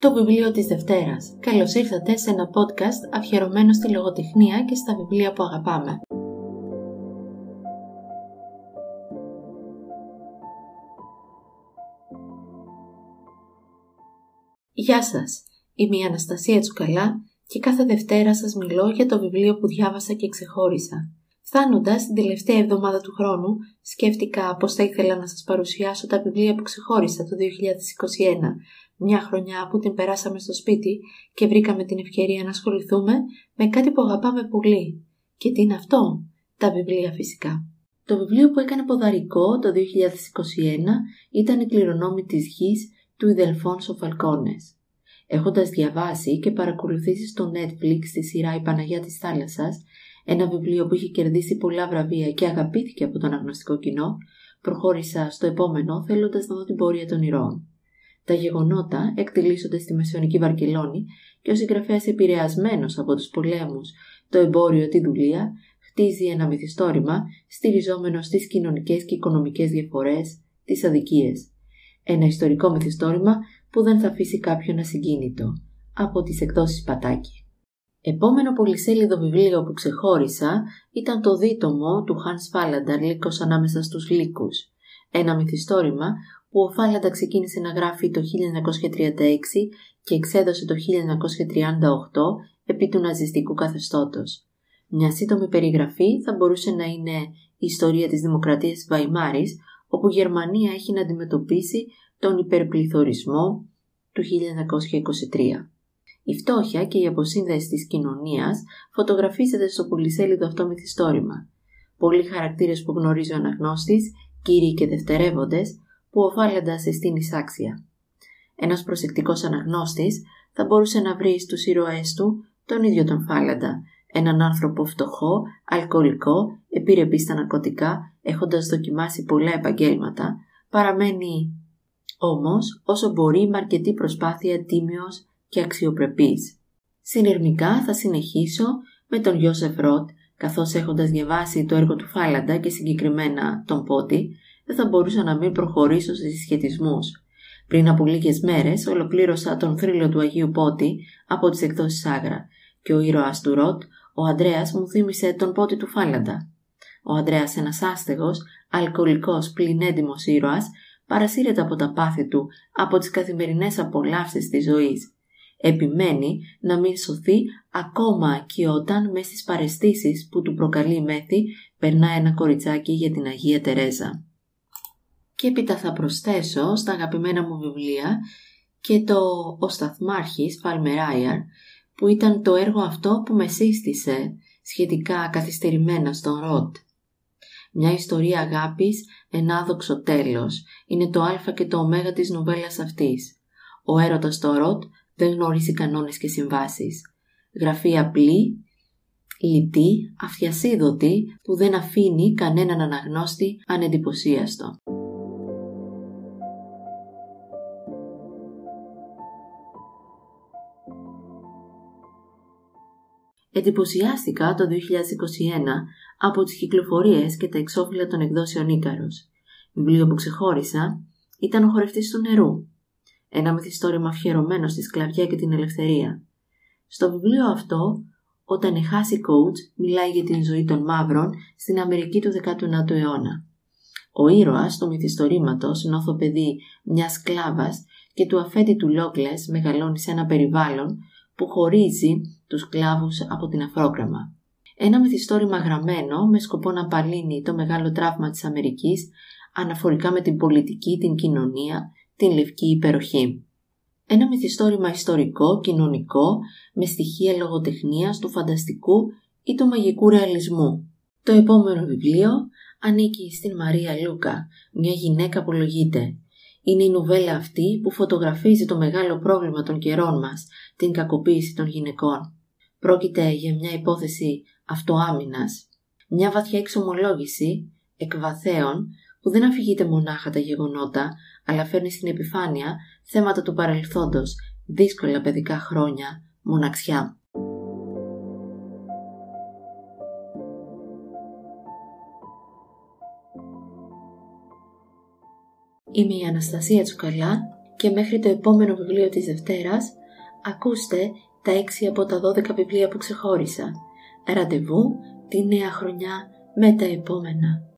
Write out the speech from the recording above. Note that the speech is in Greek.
Το βιβλίο της Δευτέρας. Καλώς ήρθατε σε ένα podcast αφιερωμένο στη λογοτεχνία και στα βιβλία που αγαπάμε. Γεια σας, είμαι η Αναστασία Τσουκαλά και κάθε Δευτέρα σας μιλώ για το βιβλίο που διάβασα και ξεχώρισα. Φτάνοντας την τελευταία εβδομάδα του χρόνου, σκέφτηκα πώ θα ήθελα να σας παρουσιάσω τα βιβλία που ξεχώρισα το 2021, μια χρονιά που την περάσαμε στο σπίτι και βρήκαμε την ευκαιρία να ασχοληθούμε με κάτι που αγαπάμε πολύ. Και τι είναι αυτό, τα βιβλία φυσικά. Το βιβλίο που έκανε ποδαρικό το 2021 ήταν η κληρονόμη της γης του Ιδελφόνσο Φαλκόνες. Έχοντας διαβάσει και παρακολουθήσει στο Netflix τη σειρά «Η Παναγιά της Θάλασσας», ένα βιβλίο που είχε κερδίσει πολλά βραβεία και αγαπήθηκε από τον αγνωστικό κοινό, προχώρησα στο επόμενο θέλοντας να δω την πορεία των ηρώων. Τα γεγονότα εκτελήσονται στη Μεσαιωνική Βαρκελόνη και ο συγγραφέας επηρεασμένος από τους πολέμους, το εμπόριο, τη δουλεία, χτίζει ένα μυθιστόρημα στηριζόμενο στις κοινωνικές και οικονομικές διαφορές, τις αδικίες. Ένα ιστορικό μυθιστόρημα που δεν θα αφήσει κάποιον ασυγκίνητο. Από τις εκδόσεις Πατάκη. Επόμενο πολυσέλιδο βιβλίο που ξεχώρισα ήταν το δίτομο του Hans Fallander «Λύκος ανάμεσα στους λύκους». Ένα μυθιστόρημα που ο Φάλαντα ξεκίνησε να γράφει το 1936 και εξέδωσε το 1938 επί του ναζιστικού καθεστώτος. Μια σύντομη περιγραφή θα μπορούσε να είναι η ιστορία της δημοκρατίας της Βαϊμάρης, όπου η Γερμανία έχει να αντιμετωπίσει τον υπερπληθωρισμό του 1923. Η φτώχεια και η αποσύνδεση της κοινωνίας φωτογραφίζεται στο πολυσέλιδο αυτό μυθιστόρημα. Πολλοί χαρακτήρες που γνωρίζει ο αναγνώστης, κύριοι και δευτερεύοντες, που ο Φάλαντας εστίνει σάξια. Ένας προσεκτικός αναγνώστης θα μπορούσε να βρει στους ήρωές του τον ίδιο τον Φάλαντα, έναν άνθρωπο φτωχό, αλκοολικό, επιρρεπής στα ναρκωτικά, έχοντας δοκιμάσει πολλά επαγγέλματα, παραμένει όμως όσο μπορεί με αρκετή προσπάθεια τίμιος και αξιοπρεπής. Συνειρμικά θα συνεχίσω με τον Γιώσεφ Ρότ, καθώς έχοντας διαβάσει το έργο του Φάλαντα και συγκεκριμένα τον Πότη, δεν θα μπορούσα να μην προχωρήσω σε συσχετισμούς. Πριν από λίγες μέρες ολοκλήρωσα τον θρύλο του Αγίου Πότη από τις εκδόσεις Άγρα και ο ήρωας του Ροτ, ο Ανδρέας μου θύμισε τον Πότη του Φάλαντα. Ο Ανδρέας ένας άστεγος, αλκοολικός πλην έντιμος ήρωας, παρασύρεται από τα πάθη του, από τις καθημερινές απολαύσεις της ζωής. Επιμένει να μην σωθεί ακόμα και όταν μες στις παρεστήσεις που του προκαλεί η μέθη περνά ένα κοριτσάκι για την Αγία Τερέζα. Και έπειτα θα προσθέσω στα αγαπημένα μου βιβλία και το «Ο Σταθμάρχης» Φαλμεράιαρ που ήταν το έργο αυτό που με σύστησε σχετικά καθυστερημένα στον Ροτ. Μια ιστορία αγάπης, ενάδοξο τέλος, είναι το α και το ω της νουβέλας αυτής. Ο έρωτας στο Ροτ δεν γνωρίζει κανόνες και συμβάσεις. Γραφή απλή, λιτή, αυτιασίδωτη που δεν αφήνει κανέναν αναγνώστη ανεντυπωσίαστο. Εντυπωσιάστηκα το 2021 από τις κυκλοφορίες και τα εξώφυλλα των εκδόσεων Ίκαρος. Βιβλίο που ξεχώρισα ήταν «Ο χορευτής του νερού», ένα μυθιστόρημα αφιερωμένο στη σκλαβιά και την ελευθερία. Στο βιβλίο αυτό, όταν η Χάση Coach μιλάει για την ζωή των μαύρων στην Αμερική του 19ου αιώνα. Ο ήρωας του μυθιστορήματος, νόθο παιδί μιας σκλάβας και του αφέντη του Λόγκλες μεγαλώνει σε ένα περιβάλλον που χωρίζει τους κλάβους από την αφρόγραμμα. Ένα μυθιστόρημα γραμμένο με σκοπό να απαλύνει το μεγάλο τραύμα της Αμερικής αναφορικά με την πολιτική, την κοινωνία, την λευκή υπεροχή. Ένα μυθιστόρημα ιστορικό, κοινωνικό, με στοιχεία λογοτεχνίας, του φανταστικού ή του μαγικού ρεαλισμού. Το επόμενο βιβλίο ανήκει στην Μαρία Λούκα, μια γυναίκα που λογείται. Είναι η νουβέλα αυτή που φωτογραφίζει το μεγάλο πρόβλημα των καιρών μας, την κακοποίηση των γυναικών. Πρόκειται για μια υπόθεση αυτοάμυνας, μια βαθιά εξομολόγηση εκβαθέων που δεν αφηγείται μονάχα τα γεγονότα, αλλά φέρνει στην επιφάνεια θέματα του παρελθόντος, δύσκολα παιδικά χρόνια, μοναξιά. Είμαι η Αναστασία Τσουκαλά και μέχρι το επόμενο βιβλίο της Δευτέρας ακούστε τα 6 από τα 12 βιβλία που ξεχώρισα. Ραντεβού τη νέα χρονιά με τα επόμενα.